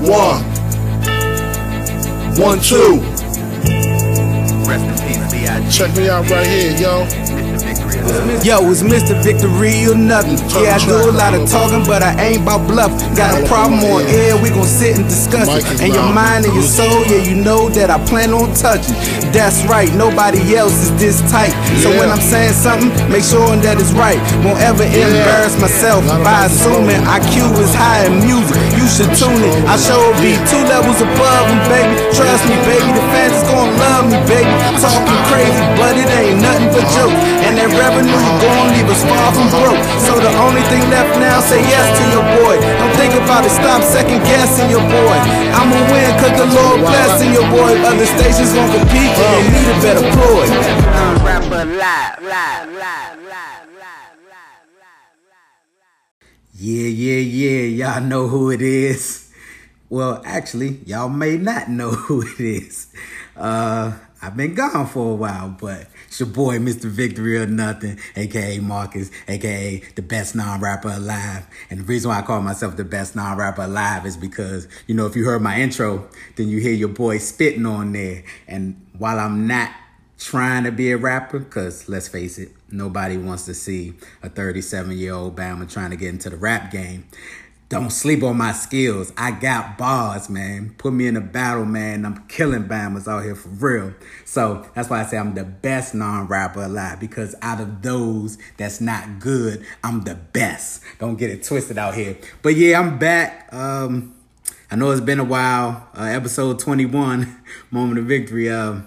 One. One, two. Rest in peace, B.I.G. Check me out right here, yo. Yo, it's Mr. Victory or nothing. Yeah, I do a lot of talking, but I ain't about bluff. Got a problem on air, we gon' sit and discuss it. And your mind and your soul, yeah, you know that I plan on touching. That's right, nobody else is this tight. So when I'm saying something, make sure that it's right. Won't ever embarrass myself by assuming IQ is high in music. You should tune it. I sure be two levels above them, baby. Trust me, far from broke. So the only thing left now, say yes to your boy. Don't think about it, stop second guessing your boy. I'ma win cause the Lord blessing your boy. Other stations gon' compete and they need a better ploy. Rapper live, live, live, live, Yeah, yeah, yeah, y'all know who it is. Well, actually, y'all may not know who it is. Uh, I've been gone for a while, but it's your boy, Mr. Victory or Nothing, aka Marcus, aka the best non-rapper alive. And the reason why I call myself the best non-rapper alive is because, you know, if you heard my intro, then you hear your boy spitting on there. And while I'm not trying to be a rapper, because let's face it, nobody wants to see a 37 year old Bama trying to get into the rap game. Don't sleep on my skills. I got bars, man. Put me in a battle, man. I'm killing Bamas out here for real. So that's why I say I'm the best non-rapper alive because out of those that's not good, I'm the best. Don't get it twisted out here. But yeah, I'm back. Um, I know it's been a while. Uh, episode 21, Moment of Victory. Um,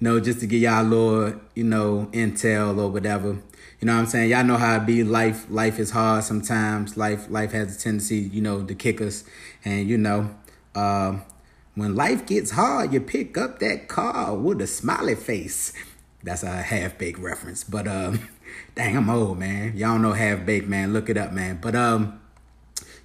you know, just to get y'all a little, you know, intel or whatever. You know what I'm saying? Y'all know how it be. Life, life is hard sometimes. Life, life has a tendency, you know, to kick us. And you know, uh, when life gets hard, you pick up that car with a smiley face. That's a half baked reference. But um, dang, I'm old, man. Y'all know half baked, man. Look it up, man. But um,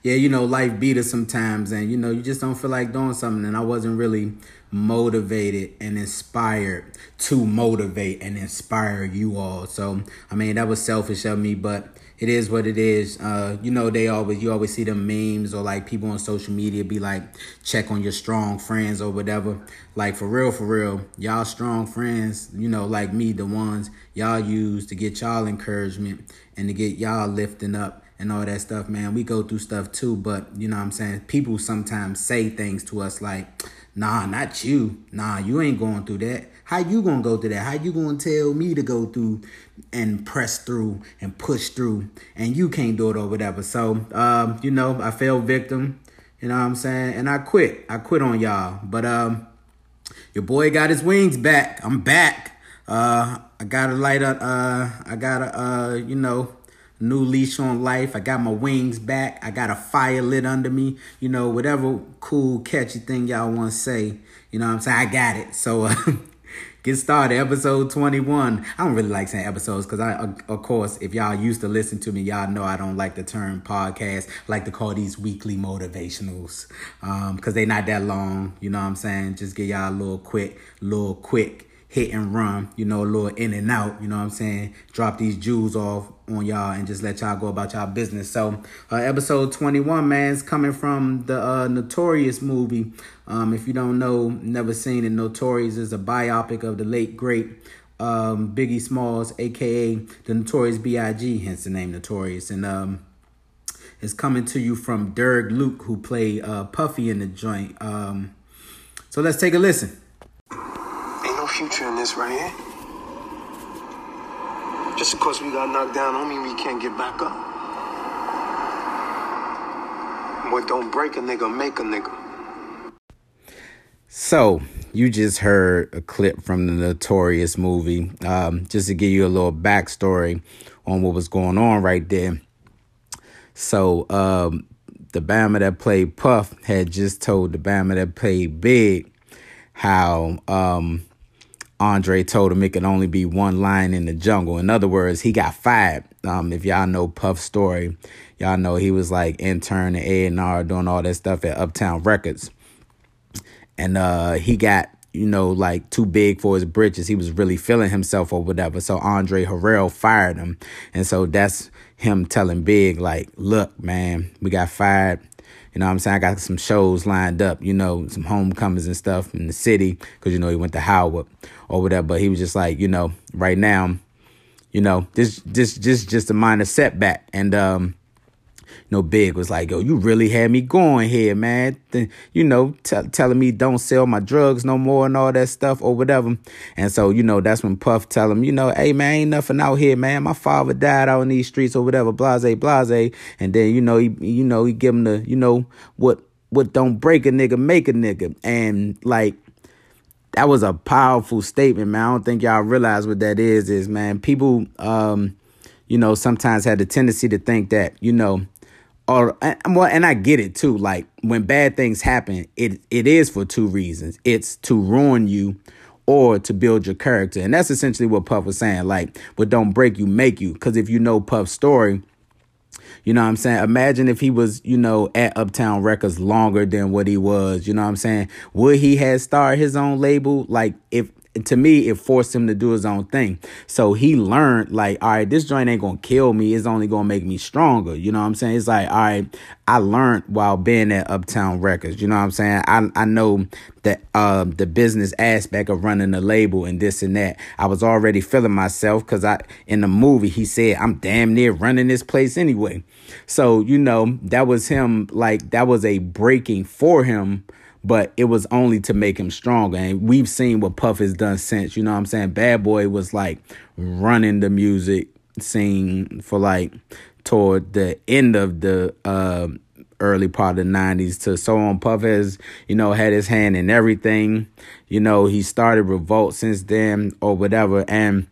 yeah, you know, life beat us sometimes, and you know, you just don't feel like doing something. And I wasn't really motivated and inspired to motivate and inspire you all. So, I mean, that was selfish of me, but it is what it is. Uh, you know, they always you always see them memes or like people on social media be like, check on your strong friends or whatever. Like for real, for real, y'all strong friends, you know, like me, the ones y'all use to get y'all encouragement and to get y'all lifting up and all that stuff, man. We go through stuff too, but you know what I'm saying? People sometimes say things to us like, nah, not you. Nah, you ain't going through that. How you gonna go through that? How you gonna tell me to go through and press through and push through and you can't do it or whatever? So, um, you know, I fell victim, you know what I'm saying? And I quit. I quit on y'all. But um your boy got his wings back. I'm back. Uh I got a light up uh I got a uh, you know, new leash on life. I got my wings back. I got a fire lit under me. You know, whatever cool, catchy thing y'all want to say. You know what I'm saying? I got it. So, uh, get started. Episode 21. I don't really like saying episodes because I, of course, if y'all used to listen to me, y'all know I don't like the term podcast. I like to call these weekly motivationals because um, they not that long. You know what I'm saying? Just get y'all a little quick, little quick hit and run, you know, a little in and out, you know what I'm saying? Drop these jewels off on y'all and just let y'all go about y'all business. So, uh, episode 21, man, is coming from the uh, Notorious movie. Um, if you don't know, never seen it, Notorious is a biopic of the late, great um, Biggie Smalls, aka the Notorious B.I.G., hence the name Notorious. And um, it's coming to you from Derek Luke, who played uh, Puffy in the joint. Um, so, let's take a listen future in this right here. Just because we got knocked down don't mean we can't get back up. What don't break a nigga make a nigga. So, you just heard a clip from the Notorious movie. Um, just to give you a little backstory on what was going on right there. So, um, the Bama that played Puff had just told the Bama that played Big how um, Andre told him it could only be one line in the jungle. In other words, he got fired. Um, if y'all know Puff's story, y'all know he was like intern at A&R doing all that stuff at Uptown Records. And uh, he got, you know, like too big for his britches. He was really feeling himself or whatever. So Andre Harrell fired him. And so that's, him telling Big, like, look, man, we got fired. You know what I'm saying? I got some shows lined up, you know, some homecomings and stuff in the city because, you know, he went to Howard or whatever. But he was just like, you know, right now, you know, this, this, just, just a minor setback. And, um, know, Big was like, yo, you really had me going here, man. Then, you know, t- telling me don't sell my drugs no more and all that stuff or whatever. And so, you know, that's when Puff tell him, you know, hey, man, ain't nothing out here, man. My father died out in these streets or whatever, blase, blase. And then, you know, he, you know, he give him the, you know, what, what don't break a nigga, make a nigga. And like, that was a powerful statement, man. I don't think y'all realize what that is, is, man, people, um, you know, sometimes had the tendency to think that, you know, or well, and I get it too. Like when bad things happen, it it is for two reasons. It's to ruin you or to build your character. And that's essentially what Puff was saying. Like, but don't break you, make you. Because if you know Puff's story, you know what I'm saying? Imagine if he was, you know, at Uptown Records longer than what he was. You know what I'm saying? Would he have started his own label? Like, if to me, it forced him to do his own thing. So he learned, like, all right, this joint ain't gonna kill me. It's only gonna make me stronger. You know what I'm saying? It's like, all right, I learned while being at Uptown Records. You know what I'm saying? I I know that uh, the business aspect of running the label and this and that. I was already feeling myself because I in the movie he said I'm damn near running this place anyway. So you know that was him. Like that was a breaking for him but it was only to make him stronger. And we've seen what Puff has done since. You know what I'm saying? Bad Boy was like running the music scene for like toward the end of the uh, early part of the 90s to so on. Puff has, you know, had his hand in everything. You know, he started Revolt since then or whatever. And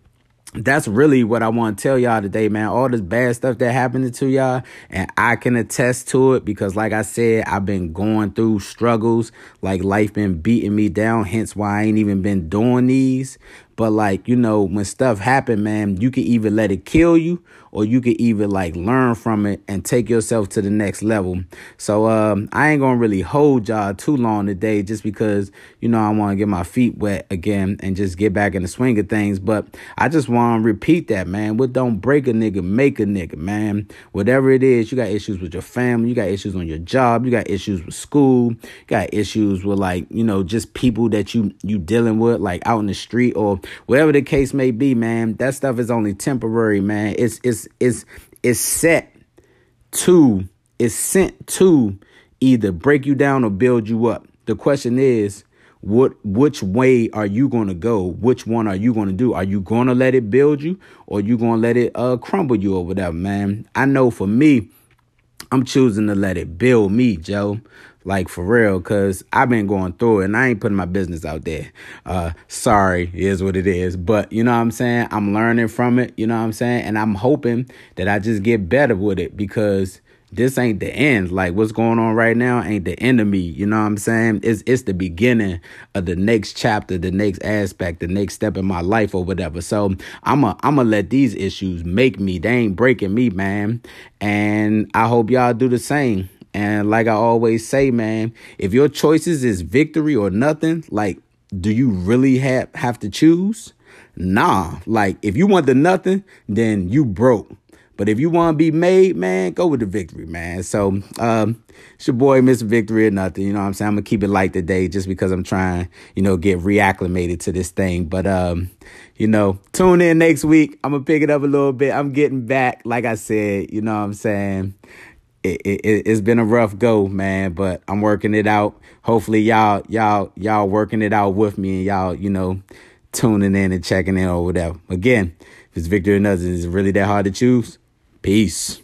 that's really what I want to tell y'all today, man. All this bad stuff that happened to y'all, and I can attest to it because, like I said, I've been going through struggles, like life been beating me down. Hence why I ain't even been doing these. But like, you know, when stuff happen, man, you can either let it kill you or you can even like learn from it and take yourself to the next level. So um I ain't gonna really hold y'all too long today just because, you know, I wanna get my feet wet again and just get back in the swing of things. But I just wanna repeat that, man. What don't break a nigga, make a nigga, man. Whatever it is, you got issues with your family, you got issues on your job, you got issues with school, you got issues with like, you know, just people that you you dealing with like out in the street or whatever the case may be, man, that stuff is only temporary, man. It's it's it's it's set to it's sent to either break you down or build you up. The question is, what which way are you going to go? Which one are you going to do? Are you going to let it build you or you going to let it uh crumble you or whatever, man? I know for me, I'm choosing to let it build me, Joe. Like for real, cause I've been going through it and I ain't putting my business out there. Uh sorry, is what it is. But you know what I'm saying? I'm learning from it, you know what I'm saying? And I'm hoping that I just get better with it because this ain't the end. Like what's going on right now ain't the end of me. You know what I'm saying? It's it's the beginning of the next chapter, the next aspect, the next step in my life or whatever. So I'm a I'm gonna let these issues make me. They ain't breaking me, man. And I hope y'all do the same. And like I always say, man, if your choices is victory or nothing, like, do you really have have to choose? Nah. Like, if you want the nothing, then you broke. But if you want to be made, man, go with the victory, man. So, um, it's your boy, Mr. Victory or nothing. You know what I'm saying? I'm gonna keep it light today just because I'm trying, you know, get reacclimated to this thing. But um, you know, tune in next week. I'm gonna pick it up a little bit. I'm getting back, like I said, you know what I'm saying? It, it, has been a rough go, man, but I'm working it out. Hopefully y'all, y'all, y'all working it out with me and y'all, you know, tuning in and checking in or whatever. Again, if it's victory or nothing, is it really that hard to choose? Peace.